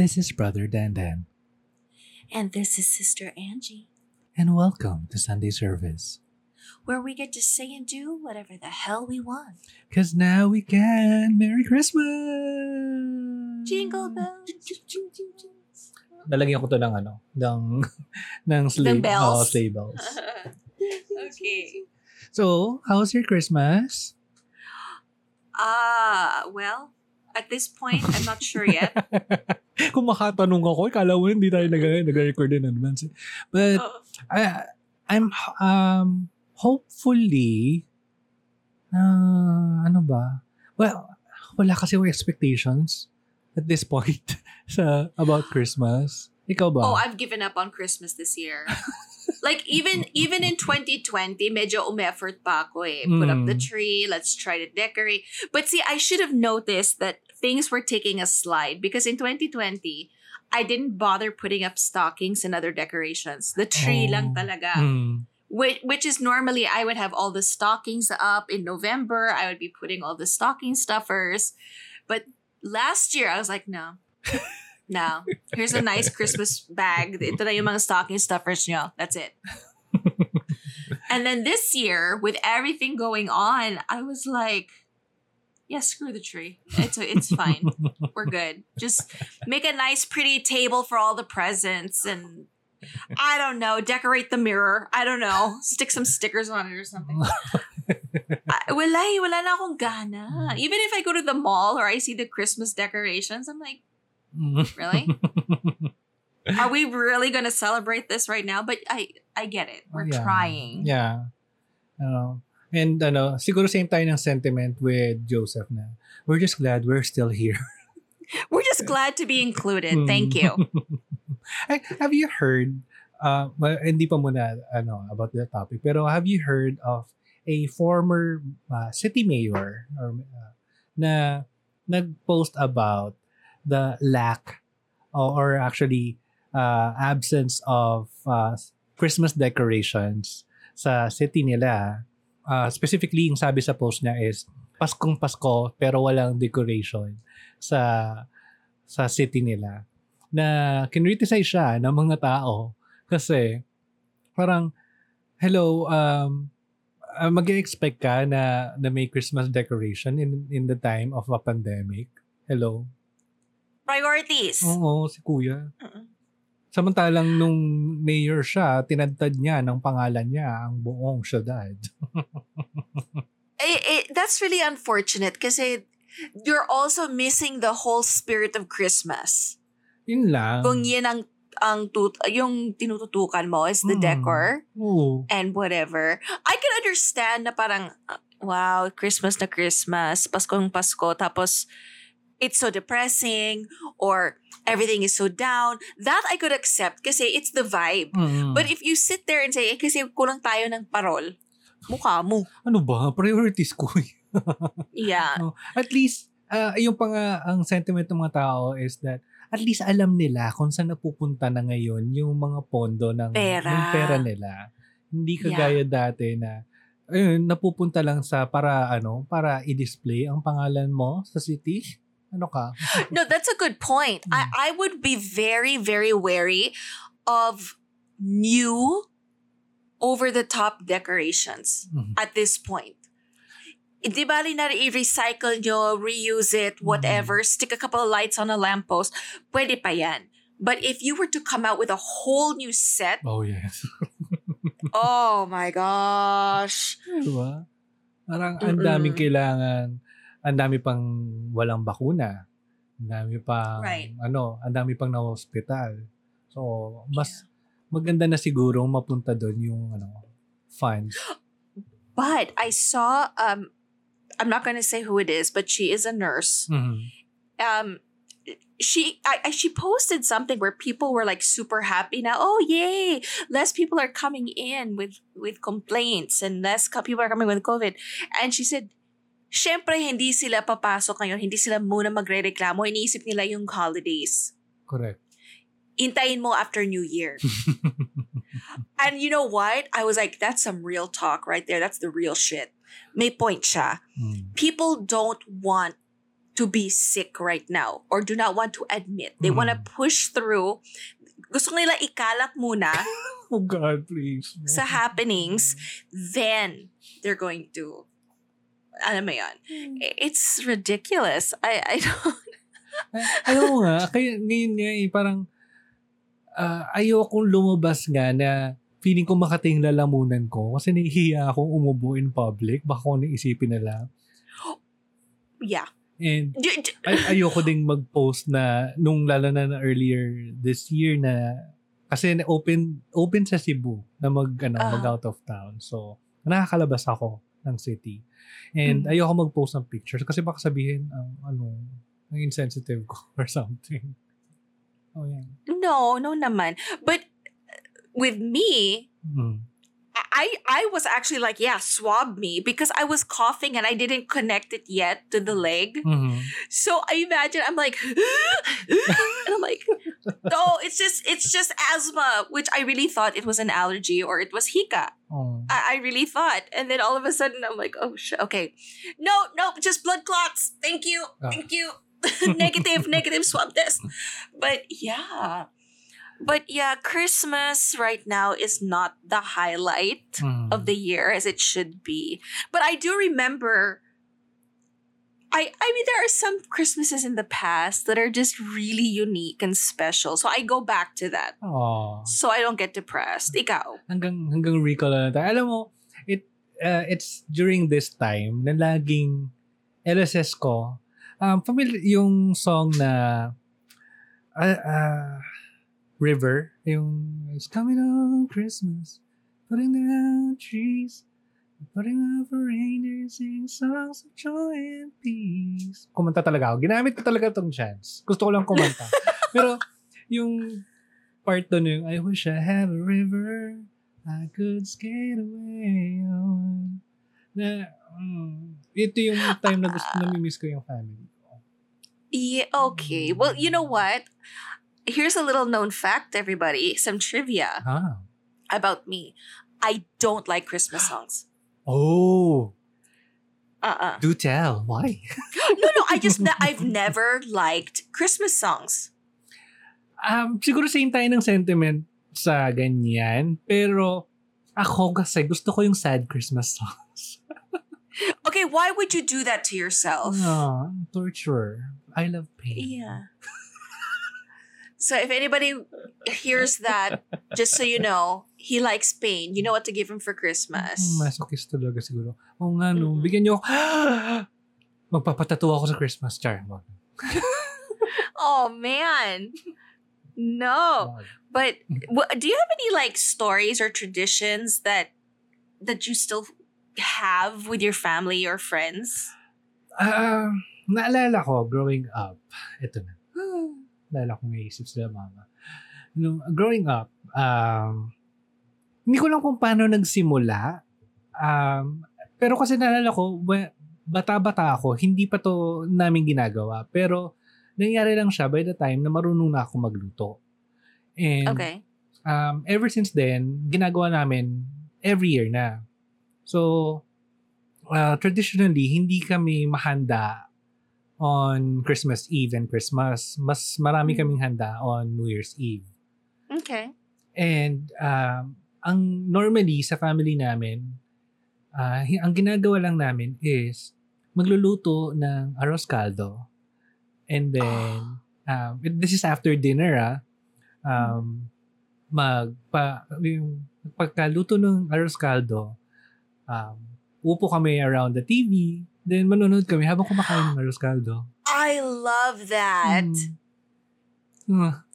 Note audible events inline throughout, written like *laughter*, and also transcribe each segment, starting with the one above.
This is Brother Dandan, And this is Sister Angie, and welcome to Sunday service. where we get to say and do whatever the hell we want. Because now we can. Merry Christmas! Jingle bells. Nalagyan ko to ng ano, *laughs* ng, ng sleigh, bells. oh, sleigh bells. *laughs* okay. So, how's your Christmas? Ah, well, at this point, I'm not sure yet. *laughs* Kung makatanong ako, kala mo hindi tayo nag- nag-record in advance. eh. But, Oh, I, I'm, um, hopefully, uh, ano ba? Well, wala kasi yung expectations at this point *laughs* sa about Christmas. Ikaw ba? oh, I've given up on Christmas this year. *laughs* like even even in 2020, medyo umeffort pa ako eh. Put up the Mm. tree, let's try to decorate. But see, I should have noticed that things were taking a slide because in 2020, I didn't bother putting up stockings and other decorations. The tree lang Oh. talaga. Mm. which, which is normally I would have all the stockings up in November. I would be putting all the stocking stuffers. But last year, I was like, no. *laughs* No. Here's a nice Christmas bag. Ito na yung mga stocking stuffers nyo. That's it. *laughs* and then this year, with everything going on, I was like, yeah, screw the tree. It's it's fine. *laughs* We're good. Just make a nice, pretty table for all the presents and I don't know, decorate the mirror. I don't know, stick some stickers on it or something. *laughs* I, wala, wala na akong gana. Even if I go to the mall or I see the Christmas decorations, I'm like, really? *laughs* Are we really gonna celebrate this right now? But I I get it. We're Yeah. trying. Yeah. Ano, and ano, siguro same tayo ng sentiment with Joseph na we're just glad we're still here. *laughs* We're just glad to be included. Thank you. *laughs* Have you heard, uh, well, hindi pa muna ano, about the topic, pero have you heard of a former uh, city mayor or, uh, na nag-post about the lack or, or actually uh, absence of uh, Christmas decorations sa city nila. Uh, specifically, yung sabi sa post niya is, Paskong Pasko pero walang decoration sa sa city nila na kinriticize siya ng mga tao kasi parang hello um uh, mag-expect ka na na may Christmas decoration in in the time of a pandemic hello Priorities. oo si kuya Mm-mm. Samantalang nung mayor siya tinadtad niya ng pangalan niya ang buong syudad it, *laughs* it, that's really unfortunate kasi you're also missing the whole spirit of Christmas. yun lang Kung yun ang, ang tut, yung tinututukan mo is the Mm. decor oo and whatever. I can understand na parang, uh, wow, Christmas na Christmas, Paskong Pasko, tapos it's so depressing or everything is so down. That I could accept kasi it's the vibe. Mm. But if you sit there and say, eh, kasi kulang tayo ng parol, mukha mo. ano ba priorities ko *laughs* Yeah. No. At least, uh, yung pang uh, ang sentiment ng mga tao is that at least alam nila kung saan napupunta na ngayon yung mga pondo ng, Pera. ng pera nila. Hindi kagaya dati na ayun, napupunta lang sa para ano, para i-display ang pangalan mo sa city. Ano ka? *laughs* No, that's a good point. I, I would be very, very wary of new over the top decorations Mhm. at this point. Di ba rin na i-recycle nyo, reuse it, whatever, stick a couple of lights on a lamppost, pwede pa yan. But if you were to come out with a whole new set, Oh, yes. *laughs* oh my gosh. diba? Parang ang daming kailangan, ang dami pang walang bakuna. Ang dami pang, Right. ano, ang dami pang na hospital. So, mas maganda na siguro mapunta doon yung, ano, funds. *gasps* But I saw, um, I'm not going to say who it is, but she is a nurse. Mhm. um she I, I she posted something where people were like super happy now oh yay less people are coming in with with complaints and less co- people are coming with covid and she said syempre hindi sila papasok ngayon hindi sila muna magrereklamo iniisip nila yung holidays Correct. intayin mo after new year *laughs* and you know what i was like that's some real talk right there that's the real shit may point siya Mm. people don't want to be sick right now or do not want to admit. They want to Mm. push through. Gusto nila ikalat muna *laughs* Oh God, please. sa happenings, then they're going to, ano mo yun? I- It's ridiculous. I, I don't, Ay, ayaw nga. *laughs* Kaya ngayon nga eh, parang uh, ayokong lumabas nga na feeling ko makating lalamunan ko kasi nahihiya akong umubo in public. Baka kung ano isipin nila. yeah. And ay, ayoko ding mag-post na nung lalo na, na earlier this year na kasi na open open sa Cebu na mag ano Ah. mag out of town. So nakakalabas ako ng city. And Mm. ayoko mag-post ng pictures kasi baka sabihin ang ano ang insensitive ko *laughs* or something. Oh yeah. No, no naman. But with me, Mm. I I was actually like, yeah, swab me because I was coughing and I didn't connect it yet to the leg. Mhm. So I imagine I'm like, *gasps* and I'm like, *laughs* no, it's just it's just asthma, which I really thought it was an allergy or it was Hika. Oh. I, I really thought, and then all of a sudden I'm like, oh shit, okay, no, no, just blood clots. Thank you, Ah. thank you. *laughs* *laughs* negative, negative swab test. But yeah, but yeah, Christmas right now is not the highlight Mhm. of the year as it should be. But I do remember I I mean there are some Christmases in the past that are just really unique and special. So I go back to that. Aw. So I don't get depressed. Ikaw. hanggang hanggang recall na tayo. Alam mo, it uh, it's during this time na laging LSS ko. Um, familiar yung song na uh, uh, River, yung It's coming on Christmas, putting down trees, putting up a reindeer, sing songs of joy and peace. Kumanta talaga ako. Ginamit ko talaga tong chance. Gusto ko lang kumanta. *laughs* Pero yung part doon yung I wish I had a river I could skate away on. Na, mm, ito yung time na gusto, namimiss ko yung family ko. Yeah, okay. Well, you know what? Here's a little known fact, everybody. Some trivia Ah. about me. I don't like Christmas songs. *gasps* Oh, Uh-uh. do tell. Why? *laughs* No, no, I just *laughs* I've never liked Christmas songs. Um, siguro same tayo ng sentiment sa ganyan. Pero ako kasi gusto ko yung sad Christmas songs. *laughs* Okay, why would you do that to yourself? Ah, torture. I love pain. Yeah. So if anybody hears that, just so you know, he likes pain. You know what to give him for Christmas. Mm, Masochist talaga siguro. Oo nga no, Mm-mm. bigyan niyo ako. *gasps* Magpapatato ako sa Christmas char. *laughs* Oh man. No. But do you have any like stories or traditions that that you still have with your family or friends? Ah, naalala ko growing up. Ito na. Naalala ko may isip sila mama. Nung growing up, um, hindi ko lang kung paano nagsimula. Um, pero kasi naalala ko, bata-bata ako, hindi pa to namin ginagawa. Pero nangyari lang siya by the time na marunong na ako magluto. And Okay. um, ever since then, ginagawa namin every year na. So, uh, traditionally, hindi kami mahanda on Christmas Eve and Christmas. Mas marami Mm. kaming handa on New Year's Eve. Okay. And um, ang normally sa family namin, hi- ang ginagawa lang namin is magluluto ng arroz caldo. And then, um, it- this is after dinner ah, um, magpa, yung pagkaluto ng arroz caldo, um, upo kami around the TV, then manonood kami habang kumakain ng arroz caldo. I love that. Mm. Ah.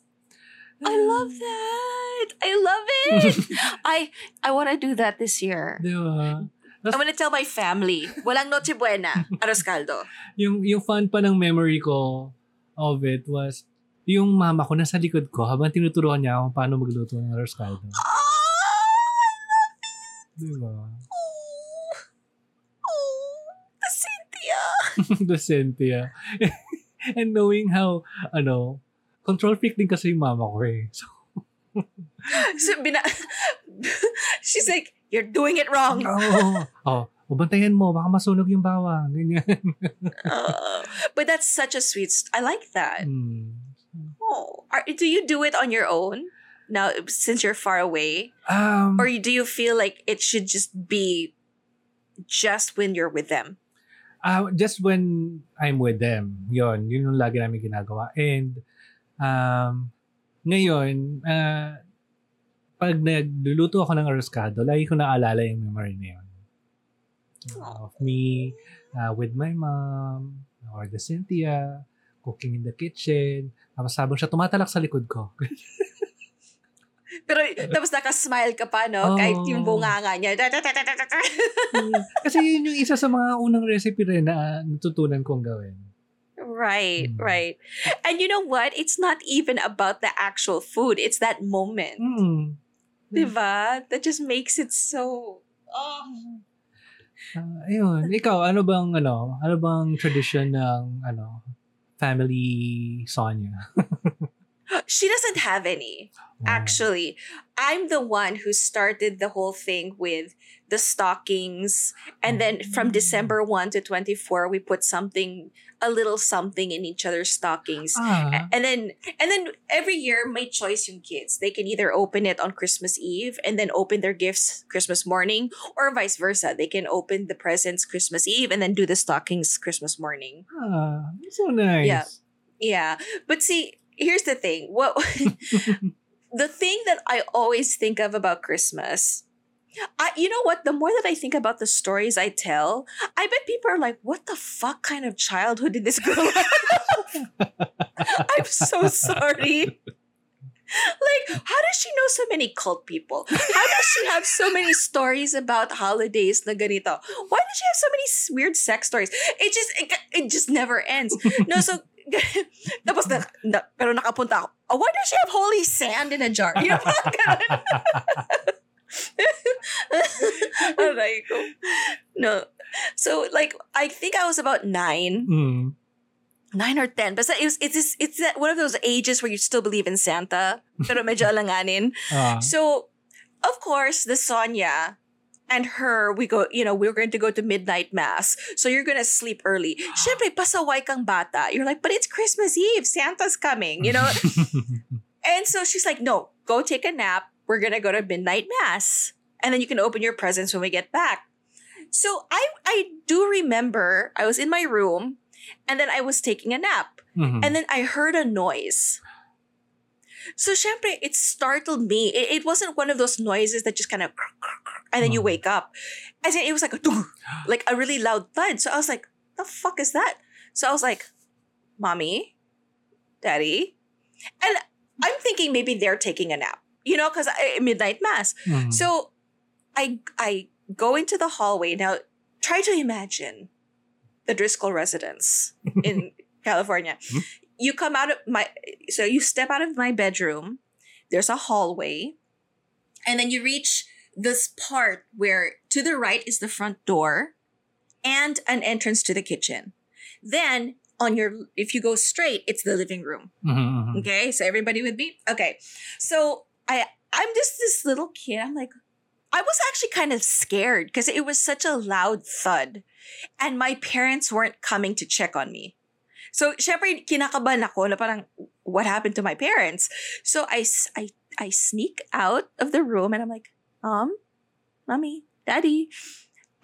I love that. I love it. *laughs* I I want to do that this year. Di ba? I'm gonna tell my family. Walang Noche Buena. Arroz caldo. *laughs* yung yung fun pa ng memory ko of it was yung mama ko nasa likod ko habang tinuturuan niya ako paano magluto ng arroz caldo. Di ba? Oh, *laughs* The Cynthia. *laughs* And knowing how, ano, control freak din kasi yung mama ko eh. So, *laughs* So, bina- She's like, you're doing it wrong. oh, oh, O bantayan mo, baka masunog yung bawang. Ganyan. Uh, but that's such a sweet. St- I like that. Mm. Oh, Are, do you do it on your own now since you're far away, Um, or do you feel like it should just be just when you're with them? Ah, just when I'm with them. Yon, yun yung lagi namin ginagawa. And um, ngayon, ah, pag nagluluto ako ng arroskado, lagi ko naalala yung memory na yun. Of me ah, with my mom, or the Cynthia, cooking in the kitchen. Tapos habang siya tumatalak sa likod ko. *laughs* Pero tapos nakasmile ka pa, no? Kahit yung Oh. bunganga niya. Kasi yun yung isa sa mga unang recipe rin na natutunan kong gawin. right, Mm. right. And you know what? It's not even about the actual food. It's that moment. Mm. Diba? That just makes it so... Oh. Ah, ayun. Ikaw, ano bang ano, ano bang tradition ng ano, family Sonia? *laughs* *gasps* She doesn't have any. Actually, I'm the one who started the whole thing with the stockings. And then from Mm. December 1 to 24, we put something, a little something in each other's stockings. Ah, And then and then every year my choice yung kids. They can either open it on Christmas Eve and then open their gifts Christmas morning or vice versa. They can open the presents Christmas Eve and then do the stockings Christmas morning. ah, so nice. Yeah. Yeah. But see, here's the thing. What *laughs* the thing that I always think of about Christmas, I, you know what? The more that I think about the stories I tell, I bet people are like, "What the fuck kind of childhood did this girl have?" *laughs* I'm so sorry. Like, how does she know so many cult people? How does she have so many stories about holidays na ganito? Why does she have so many weird sex stories? It just it, it just never ends. No, so *laughs* tapos na, na- pero nakapunta ako. Oh, why does she have holy sand in a jar? You know, parang ganun. *laughs* Aray ko. No. So like I think I was about nine, Mm. nine or ten. But it was, it's this- it's that one of those ages where you still believe in Santa, pero medyo *laughs* alanganin. Ah, So, of course, the Sonia and her, we go, you know, we're going to go to midnight mass. So you're going to sleep early. *sighs* Siyempre, pasaway kang bata. You're like, but it's Christmas Eve. Santa's coming, you know? *laughs* and so she's like, no, go take a nap. We're going to go to midnight mass. And then you can open your presents when we get back. So I, I do remember I was in my room and then I was taking a nap. Mhm. And then I heard a noise. So, syempre, it startled me. It, it wasn't one of those noises that just kind of, and then you Oh. wake up. As in, it was like a, *gasps* like a really loud thud. So I was like, the fuck is that? So I was like, mommy, daddy. And I'm thinking maybe they're taking a nap, you know, because midnight mass. Mhm. So I I go into the hallway. Now try to imagine the Driscoll residence *laughs* in California. Hmm? You come out of my so you step out of my bedroom, there's a hallway, and then you reach this part where to the right is the front door and an entrance to the kitchen. Then on your if you go straight, it's the living room. Mhm, mhm. Okay, so everybody with me? Okay. So I I'm just this little kid. I'm like, I was actually kind of scared because it was such a loud thud. And my parents weren't coming to check on me. So, syempre, kinakabahan ako na parang, what happened to my parents? So, I, I, I sneak out of the room and I'm like, Mom, Mommy, Daddy.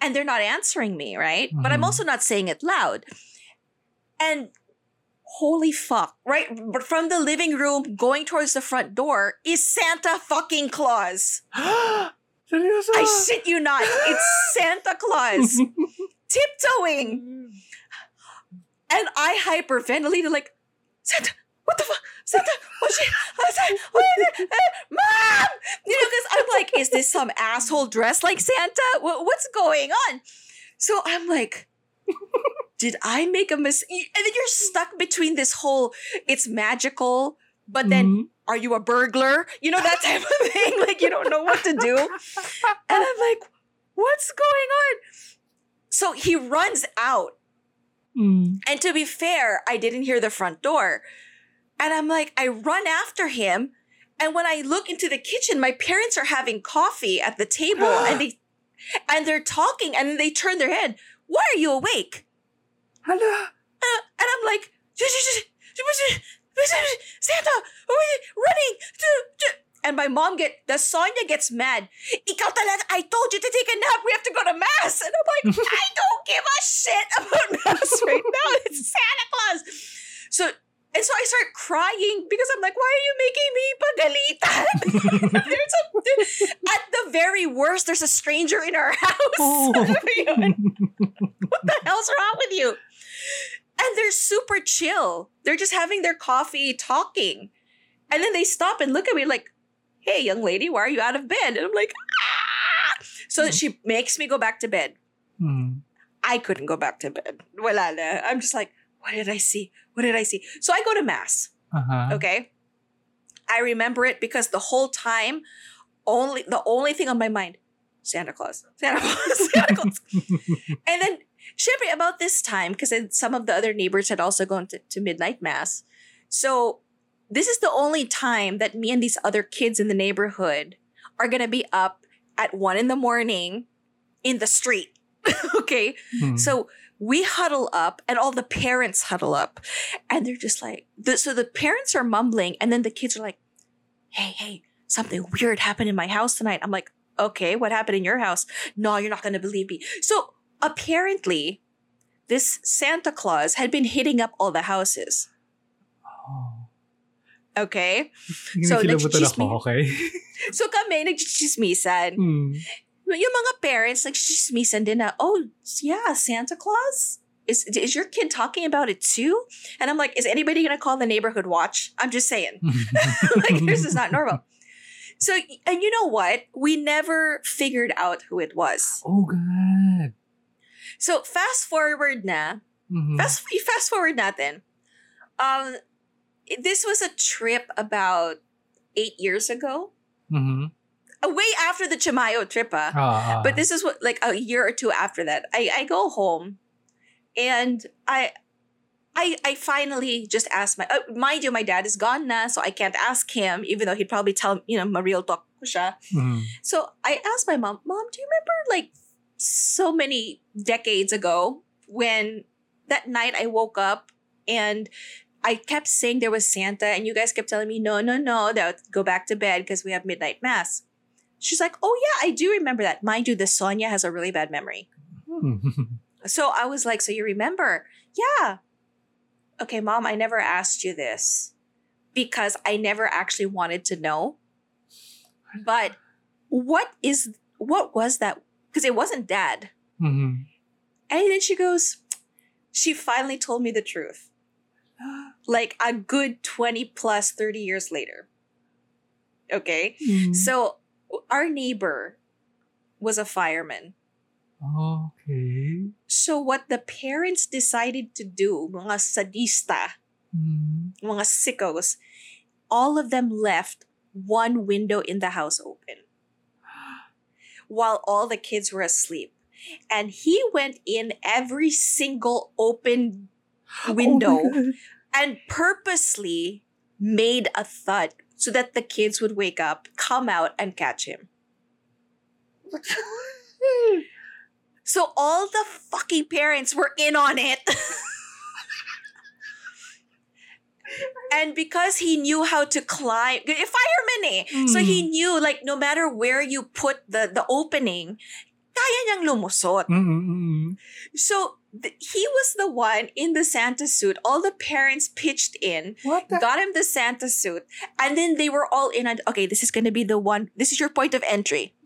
And they're not answering me, right? But I'm Mhm. also not saying it loud. And holy fuck, right? But from the living room going towards the front door is Santa fucking Claus. *gasps* I shit you not. It's *laughs* Santa Claus *laughs* tiptoeing. And I hyperventilated like, Santa, what the fuck? Santa, what shit? What is it? What is it? Mom! You know, because I'm like, is this some asshole dressed like Santa? Wha- What's going on? So I'm like, did I make a mistake? And then you're stuck between this whole, it's magical, but then Mhm. are you a burglar? You know, that type of thing. Like, you don't know what to do. And I'm like, what's going on? So he runs out. Mm. And to be fair, I didn't hear the front door. And I'm like, I run after him. And when I look into the kitchen, my parents are having coffee at the table *gasps* and they and they're talking and they turn their head. Why are you awake? Hello. Uh, and I'm like, Santa, running. And my mom get the Sonia gets mad. Ikaw talaga, I told you to take a nap. We have to go to mass. And I'm like, *laughs* I don't give a shit about mass right now. It's Santa Claus. So and so I start crying because I'm like, why are you making me pagalitan? *laughs* there's a, at the very worst, there's a stranger in our house. Oh. *laughs* what the hell's wrong with you? And they're super chill. They're just having their coffee, talking. And then they stop and look at me like, hey, young lady, why are you out of bed? And I'm like, ah! So she makes me go back to bed. Hmm. I couldn't go back to bed. Wala na. I'm just like, what did I see? What did I see? So I go to mass. Uh-huh. Okay. I remember it because the whole time, only the only thing on my mind, Santa Claus, Santa Claus, *laughs* Santa Claus. *laughs* and then, syempre, about this time, because some of the other neighbors had also gone to, to midnight mass. So this is the only time that me and these other kids in the neighborhood are gonna be up at one in the morning in the street. *laughs* okay. Hmm. So we huddle up and all the parents huddle up and they're just like the, so the parents are mumbling and then the kids are like hey hey something weird happened in my house tonight i'm like okay what happened in your house no you're not going to believe me so apparently this santa claus had been hitting up all the houses Oh. okay So, nagchichismi- ako, okay? *laughs* so kami nagchichismisan Hmm. Yung mga parents nagchichismisan din na oh yeah santa claus? Is is your kid talking about it too? And i'm like is anybody gonna call the neighborhood watch? I'm just saying. *laughs* Like this is not normal. So and you know what? We never figured out who it was. Oh, God. so fast forward na Mhm. fast fast forward natin. Um this was a trip about eight years ago. Mhm. Way after the chimayo trip ah. Ah, but this is what like a year or two after that i i go home and i i i finally just asked my uh, mind you my dad is gone now so i can't ask him even though he'd probably tell you know my real talk siya. So i asked my mom mom do you remember like so many decades ago when that night i woke up and I kept saying there was Santa, and you guys kept telling me, no, no, no, that would go back to bed because we have midnight mass. She's like, oh yeah, I do remember that. Mind you, this Sonia has a really bad memory. Mhm. *laughs* So I was like, so you remember? Yeah. Okay, mom, I never asked you this because I never actually wanted to know. But what is what was that? Because it wasn't dad. Mhm. And then she goes, she finally told me the truth. *gasps* Like a good 20 plus 30 years later. Okay. Mhm. So our neighbor was a fireman. Okay. So what the parents decided to do, mga sadista, Mhm. mga sickos, all of them left one window in the house open while all the kids were asleep. And he went in every single open window Oh and purposely made a thud so that the kids would wake up, come out, and catch him. *laughs* So all the fucking parents were in on it. *laughs* and because he knew how to climb, fireman eh. So he knew like no matter where you put the the opening, kaya niyang lumusot. Mhm, mhm. So th- he was the one in the Santa suit. All the parents pitched in, What the? got him the Santa suit, and then they were all in on, okay, this is going to be the one, this is your point of entry. *laughs*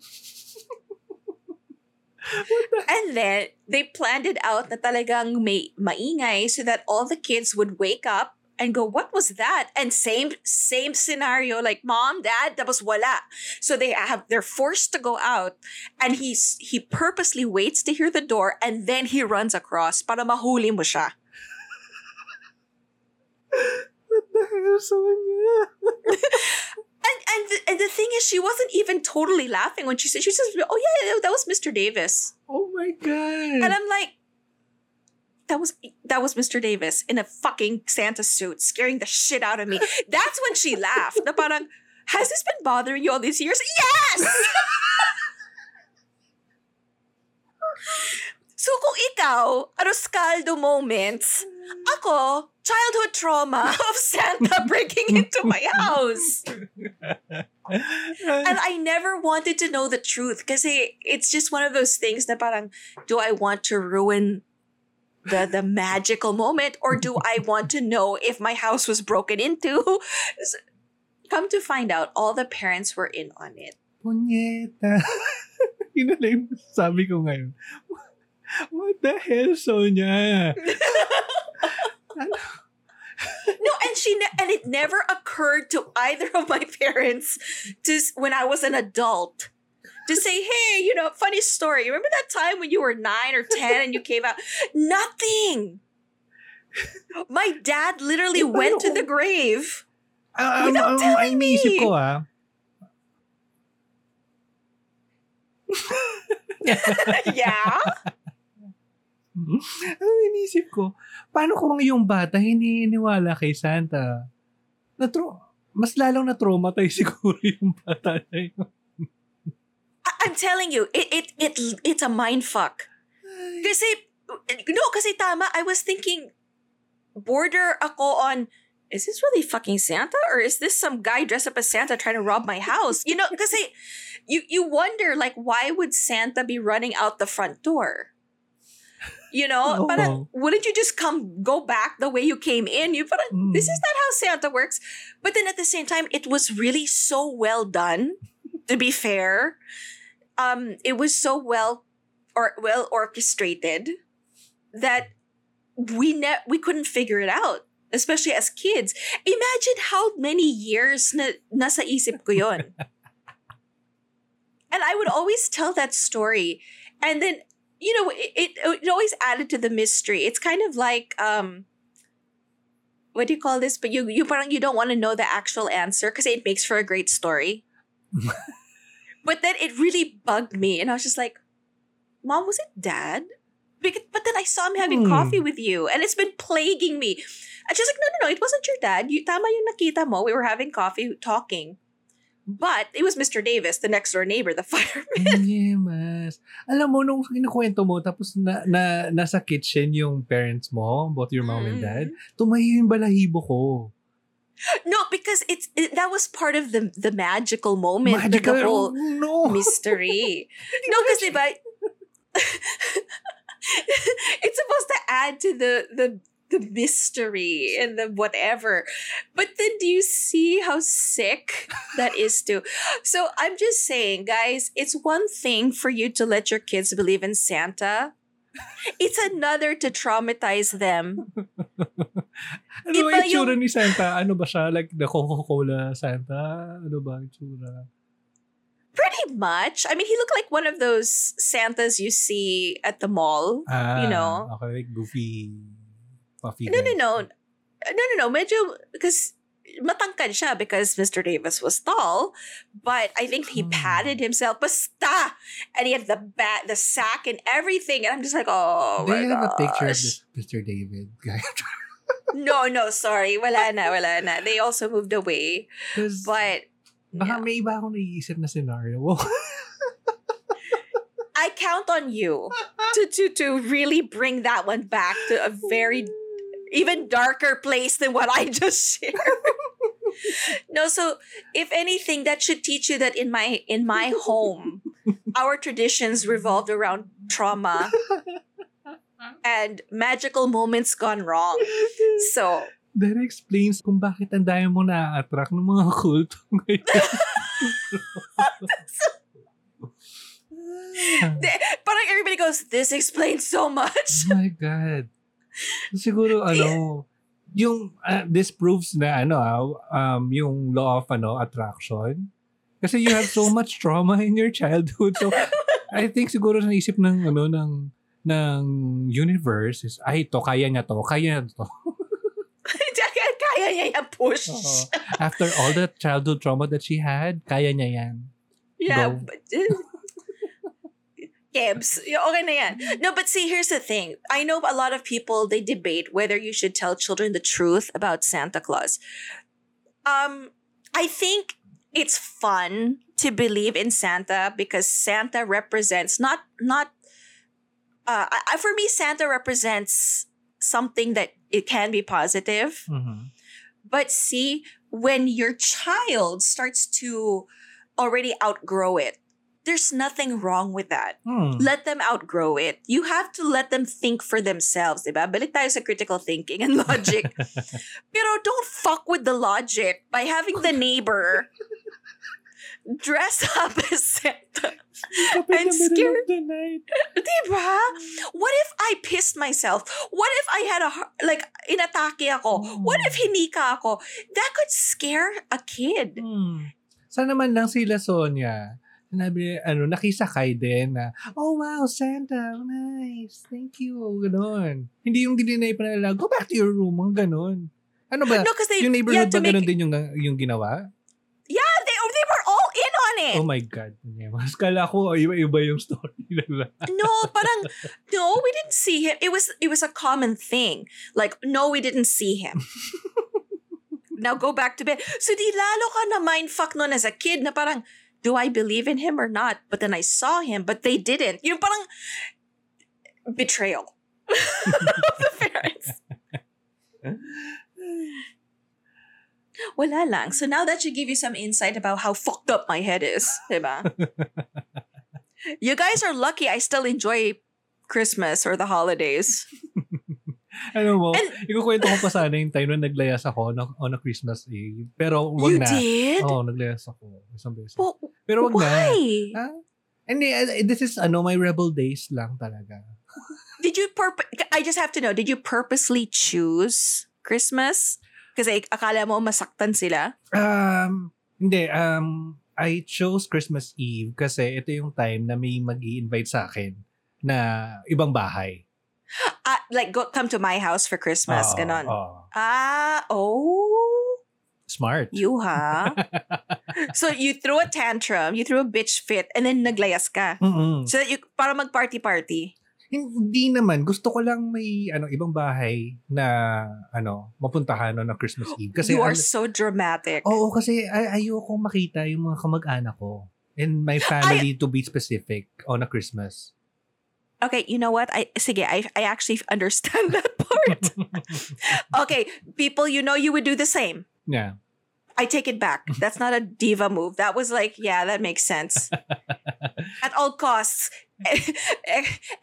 The? And then they planned it out na talagang may maingay so that all the kids would wake up and go, what was that? And same same scenario, like mom, dad, tapos wala. So they have they're forced to go out, and he's he purposely waits to hear the door, and then he runs across para mahuli mo siya. What the hell, Sonia? *laughs* And and the, and the thing is, she wasn't even totally laughing when she said she says, "Oh yeah, that was Mr. Davis," Oh my God. and I'm like, "That was that was Mr. Davis in a fucking Santa suit, scaring the shit out of me." That's when she laughed. Na parang, has this been bothering you all these years? Yes. *laughs* so kung Ikaw, Arroz caldo moments. Ako, childhood trauma *laughs* of Santa breaking into my house. And I never wanted to know the truth kasi it's just one of those things na parang, do I want to ruin the the magical moment or do I want to know if my house was broken into? Come to find out, all the parents were in on it. Punyeta. *laughs* Yun na yung sabi ko ngayon. What the hell, Sonia? *laughs* No, and she ne- and it never occurred to either of my parents to when I was an adult to say, "Hey, you know, funny story. Remember that time when you were 9 or 10 and you came out?" *laughs* Nothing. My dad literally Eh, went to the grave. Ah, Without ang- telling me. ko ah. yeah. *laughs* ang iniisip ko, paano kung yung bata hindi iniwala kay Santa? Natro mas lalong na-traumatize *laughs* siguro yung bata na yun. I'm telling you, it it it it's a mind fuck. Kasi no, kasi tama, I was thinking border ako on is this really fucking Santa or is this some guy dressed up as Santa trying to rob my house? You know, kasi you you wonder like why would Santa be running out the front door? You know, parang, wouldn't you just come go back the way you came in? You parang, Mm. this is not how Santa works. But then at the same time, it was really so well done. To be fair, um, it was so well or well orchestrated that we ne- we couldn't figure it out, especially as kids. Imagine how many years na nasa isip ko yon. *laughs* and I would always tell that story, and then you know it, it it always added to the mystery. It's kind of like um. What do you call this? But you you parang you don't want to know the actual answer because it makes for a great story. *laughs* but then it really bugged me, and I was just like, "Mom, was it Dad?" Because, but then I saw him having Hmm. coffee with you, and it's been plaguing me. And she's like, "No, no, no, it wasn't your dad. You tama yung nakita mo. We were having coffee, talking." But it was Mr. Davis, the next door neighbor, the *laughs* fireman. Hindi, mas. Alam mo, nung kinukwento mo, tapos na, na, nasa kitchen yung parents mo, both your mom and dad, tumayo yung balahibo ko. No, because it's it, that was part of the the magical moment, the- Magical. the whole no. mystery. *laughs* no, because kasi ba, it's supposed to add to the the the mystery and the whatever. But then do you see how sick that is too? So I'm just saying, guys, it's one thing for you to let your kids believe in Santa. It's another to traumatize them. *laughs* Ano Iba ba itsura yung- ni Santa? Ano ba siya? Like the Coca-Cola Santa? Ano ba itsura? Pretty much. I mean, he looked like one of those Santas you see at the mall. Ah, You know? Okay, like goofy, puffy No, no, no. No, no, no. Medyo, because matangkad siya because Mr. Davis was tall. But I think he Hmm. patted himself. Basta! And he had the bat, the sack and everything. And I'm just like, oh Do you have a picture of this Mr. David guy? *laughs* No, no, sorry. Wala na, wala na. They also moved away. But, baka yeah. may iba akong naiisip na scenario. *laughs* I count on you to, to, to really bring that one back to a very even darker place than what I *laughs* just shared. no, so if anything, that should teach you that in my in my home, our traditions revolved around trauma and magical moments gone wrong. So That explains kung bakit ang dami mo na-attract ng mga kulto ngayon. *laughs* parang everybody goes, this explains so much. oh my God. *laughs* Siguro, ano, yung, uh, this proves na, ano, ah, um, yung law of, ano, attraction. Kasi you have so *laughs* much trauma in your childhood. So, I think siguro naisip ng, ano, ng, ng universe is, ay, to, kaya niya to, kaya niya to. *laughs* Kaya niya yan push. Oo. After all the childhood trauma that she had, kaya niya yan. Yeah, Go. but Kebs, okay na yan. No, but see, here's the thing. I know a lot of people they debate whether you should tell children the truth about Santa Claus. Um, I think it's fun to believe in Santa because Santa represents not not uh, I, for me, Santa represents something that it can be positive. Mhm. But see, when your child starts to already outgrow it, there's nothing wrong with that. Hmm. Let them outgrow it. You have to let them think for themselves, diba? Balik tayo sa critical thinking and *laughs* logic. Pero don't fuck with the logic by having the neighbor dress up *laughs* as Santa. and scare the middle scared. of night. Diba? What if I pissed myself? What if I had a, heart- like, inatake ako? What if hinika ako? That could scare a kid. Hmm. Sana man lang sila Sonia. Sinabi, ano, nakisakay din na, oh wow, Santa, nice, thank you, ganon. Hindi yung dininay pa nila, go back to your room, mga ganon. Ano ba? No, they, yung neighborhood ba make, ganon din yung, yung ginawa? yeah, they, they were all in on it. Oh my God. Mas kala ko, iba-iba yung story *laughs* nila. no, parang no, we didn't see him. It was it was a common thing. Like no, we didn't see him. *laughs* now go back to bed. So di lalo ka na mindfuck nun as a kid na parang do I believe in him or not? But then I saw him, but they didn't. Yung parang betrayal of the parents. *laughs* Wala lang. So now that should give you some insight about how fucked up my head is. Diba? *laughs* you guys are lucky I still enjoy Christmas or the holidays. *laughs* Ano mo, And- ikukwento ko pa sana yung time na naglayas ako on a, on oh, a Christmas Eve. Pero wag you na. did? Oo, naglayas ako. Isang beses. Well, Pero wag na. why? Ah, Hindi, uh, this is ano, my rebel days lang talaga. *laughs* Did you purp- I just have to know, did you purposely choose Christmas? Kasi akala mo masaktan sila? Um, hindi, um, I chose Christmas Eve kasi ito yung time na may mag invite sa akin na ibang bahay. *gasps* Ah, like, go, come to my house for Christmas, Oo, ganon. oo. Ah, oh. Smart. You, ha? *laughs* so, you threw a tantrum, you threw a bitch fit, and then naglayas ka. Mm-mm. So that you, para mag-party-party. Hindi naman. Gusto ko lang may ano ibang bahay na ano mapuntahan no, na Christmas Eve. Kasi you are ano- so dramatic. Oo, kasi ay ayoko makita yung mga kamag-anak ko and my family to be specific on a Christmas. Okay, you know what? I sige, I I actually understand that part. *laughs* okay, people, you know you would do the same. Yeah. I take it back. *laughs* That's not a diva move. That was like, yeah, that makes sense. *laughs* At all costs, *laughs*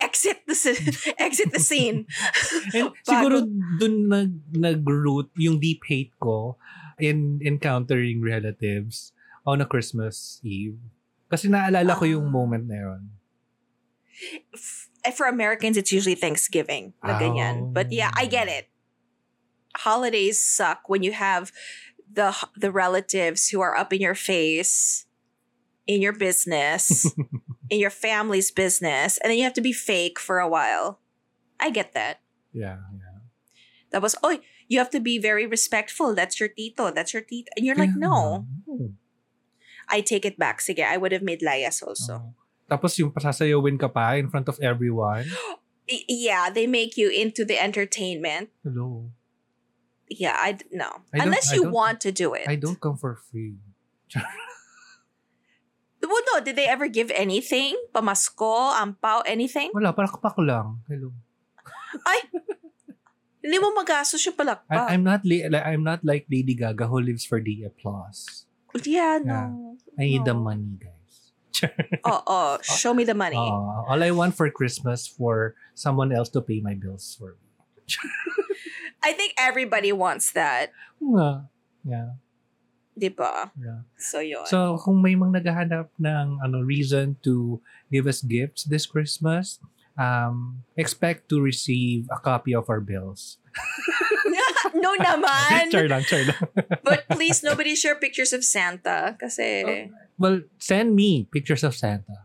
exit the exit the scene. And siguro dun nag nag-root yung deep hate ko in encountering relatives on a Christmas Eve. Kasi naalala ko yung Ah. moment na yun. F- For Americans, it's usually Thanksgiving. Na ganyan. But yeah, I get it. Holidays suck when you have the the relatives who are up in your face, in your business, *laughs* in your family's business, and then you have to be fake for a while. I get that. Yeah, yeah. That was oh, you have to be very respectful. That's your tito. That's your tito. And you're like, no. I take it back. Sige, I would have made layas also. Oo. Tapos yung pasasayawin ka pa in front of everyone. *gasps* Yeah, they make you into the entertainment. Hello. Yeah, I no. I Unless you want to do it. I don't come for free. *laughs* Well, no, did they ever give anything? Pamasko, ampaw, anything? Wala, palakpak lang. Hello. Hindi mo magastos yung palakpak. I, I'm not li- like, I'm not like Lady Gaga who lives for the applause. yeah, no. I need the money, guys. *laughs* Oh, oh, show me the money. Uh, all I want for Christmas for someone else to pay my bills for me. *laughs* I think everybody wants that. Yeah. Yeah. Di ba? yeah. So, yun. So, kung may mga naghahanap ng ano reason to give us gifts this Christmas, um, expect to receive a copy of our bills. *laughs* no naman. char lang, char lang. *laughs* But please, nobody share pictures of Santa. Kasi, well, send me pictures of Santa.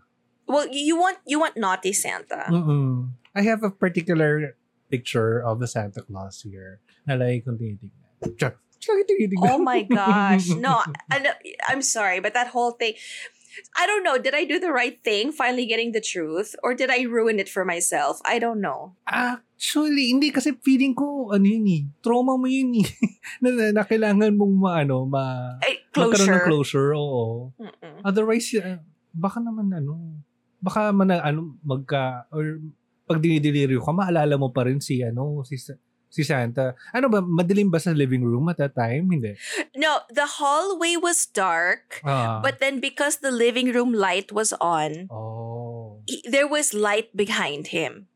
well, you want you want naughty Santa. Mm-mm. I have a particular picture of the Santa Claus here na like kung tinitignan. Char. Oh my gosh. *laughs* No, I, I'm sorry, but that whole thing, I don't know. Did I do the right thing, finally getting the truth? Or did I ruin it for myself? I don't know. Actually, hindi kasi feeling ko, ano yun eh, trauma mo yun eh. *laughs* na, na, na kailangan mong maano, ma, Eh, magkaroon ng closure. closure, oo. Mm-mm. Otherwise, uh, baka naman ano, baka man ano, magka, or pag dinideliver ka, maalala mo pa rin si, ano, si, si Santa. Ano ba, madilim ba sa living room at that time? Hindi. No, the hallway was dark, Ah. but then because the living room light was on, oh. he- there was light behind him.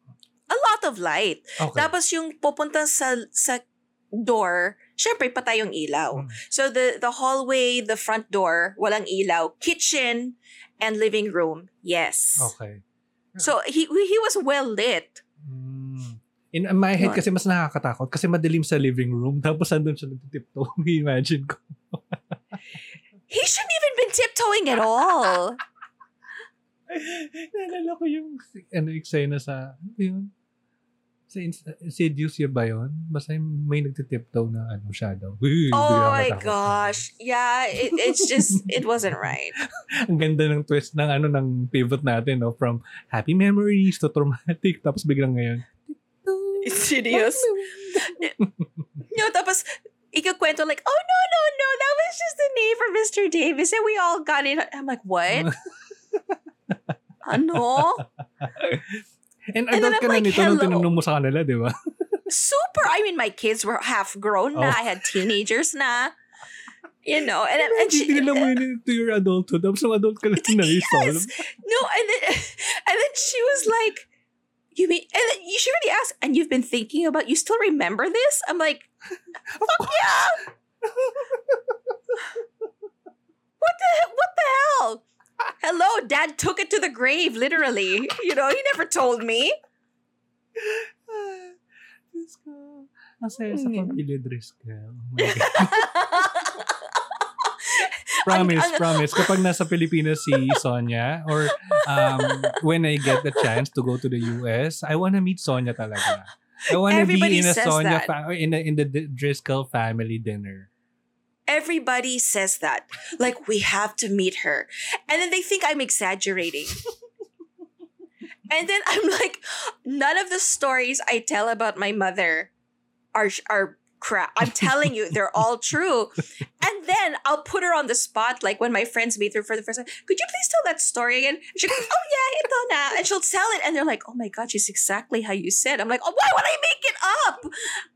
A lot of light. Okay. Tapos yung pupunta sa sa door, syempre patay yung ilaw. Mm. So the the hallway, the front door, walang ilaw. Kitchen and living room, yes. okay. So he he was well lit. Mm. In my head kasi mas nakakatakot kasi madilim sa living room *laughs* tapos andun siya nagtitiptoe. *laughs* Imagine ko. He shouldn't even been tiptoeing at all. *laughs* Naalala ko yung ano, eksena sa, ano yun? Sa Ins- Insidious yun ba yun? Basta may nagtitiptoe na ano, shadow. *laughs* Uy, Oh my gosh. Yeah, it, it's just it wasn't right. *laughs* Ang ganda ng twist ng ano ng pivot natin, no? From happy memories to traumatic, *laughs* tapos biglang ngayon. Insidious. No, tapos ikakwento like, oh no, no, no, that was just the name for Mr. Davis and we all got it. I'm like, what? ano? And And then adult ka na like, nito nung tinanong mo sa kanila, di ba? *laughs* Super. I mean, my kids were half grown na. Oh. I had teenagers na. You know, and, and she, Hindi nila *laughs* mo yun to your adulthood. Tapos yung adult ka na na-resolve. No, and then *laughs* and then she was like, "You mean?" And then she really asked, "And you've been thinking about? You still remember this?" I'm like, "Fuck yeah!" what the what the hell? Hello, Dad took it to the grave, literally. You know, he never told me. Diyos ko. *laughs* Ang saya sa Mm. pamilya Driscoll. Oh promise, ang- promise. Kapag nasa Pilipinas si Sonia or um, when I get the chance to go to the US, I wanna meet Sonia talaga. I wanna Everybody be in a Sonia fa- in, a, in the Driscoll family dinner. Everybody says that. Like, we have to meet her. And then they think I'm exaggerating. and then I'm like, none of the stories I tell about my mother are are crap. I'm telling you, they're all true. And then I'll put her on the spot, like when my friends meet her for the first time. Could you please tell that story again? And she goes, Oh yeah, ito na. And she'll tell it, and they're like, Oh my god, she's exactly how you said. I'm like, Oh, why would I make it up?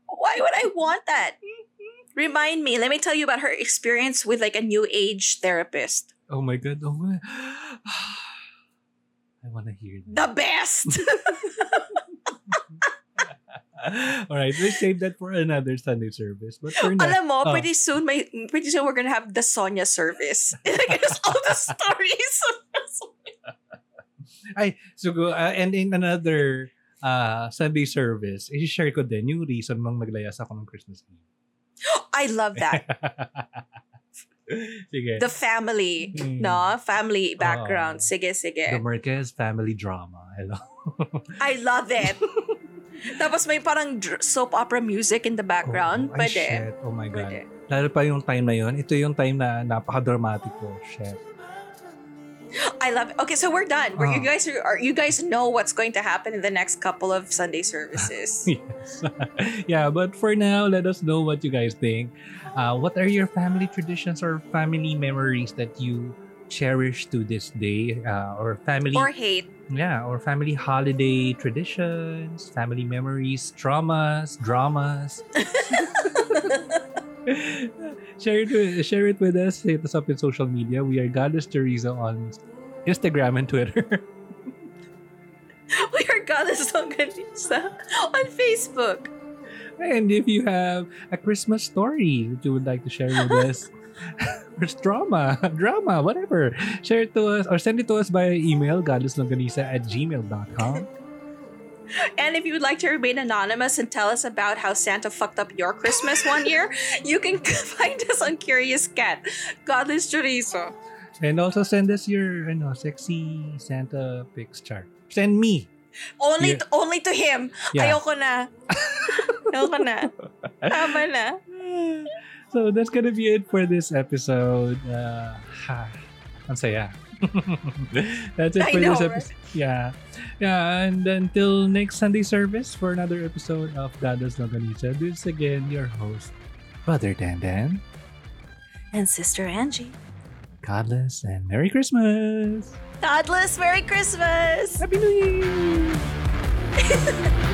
Why would I want that? Remind me. Let me tell you about her experience with like a new age therapist. Oh my God. Oh my. *sighs* I wanna hear that. The best. *laughs* All right, let's save that for another Sunday service. But for now, Alam mo, Oh. pretty soon, may, pretty soon we're gonna have the Sonia service. *laughs* like, it's all the stories. *laughs* Ay, so, uh, and in another uh, Sunday service, i-share ko din yung reason mong naglayas ako ng Christmas Eve. *gasps* I love that. *laughs* sige. The family, Mm. no? Family background. Oh. Sige, The sige. Marquez family drama. Hello. *laughs* I love it. *laughs* Tapos may parang soap opera music in the background. Oh, Pwede. shit. Oh my God. Pwede. Lalo pa yung time na yun. Ito yung time na napaka-dramatic ko. Shit. I love it. Okay, so we're done. We're, You guys are, are you guys know what's going to happen in the next couple of Sunday services. *laughs* yes. *laughs* yeah, but for now, let us know what you guys think. Uh, what are your family traditions or family memories that you cherish to this day? Uh, or family, or hate. yeah, or family holiday traditions, family memories, traumas, dramas. *laughs* share it with, share it with us. Hit us up in social media. We are Goddess Teresa on Instagram and Twitter. *laughs* we are Godless Longganisa on Facebook. And if you have a Christmas story that you would like to share with us, *laughs* or drama, drama, whatever, share it to us or send it to us by email, godlesslonganisa at gmail.com. And if you would like to remain anonymous and tell us about how Santa fucked up your Christmas one year, you can *laughs* find us on Curious Cat. Godless Chorizo. And also send us your ano, sexy Santa pics chart. Send me. Only Yeah. to, only to him. Yeah. Ayoko na. *laughs* Ayoko na. Tama na. So that's gonna be it for this episode. Uh, ha, ang saya. *laughs* that's it I for this know, episode. Yeah. Yeah, and until next Sunday service for another episode of Dadas Longanisa, this is again your host, Brother Dandan. And Sister Angie. Godless and Merry Christmas! Godless Merry Christmas! Happy New Year! Bye. *laughs*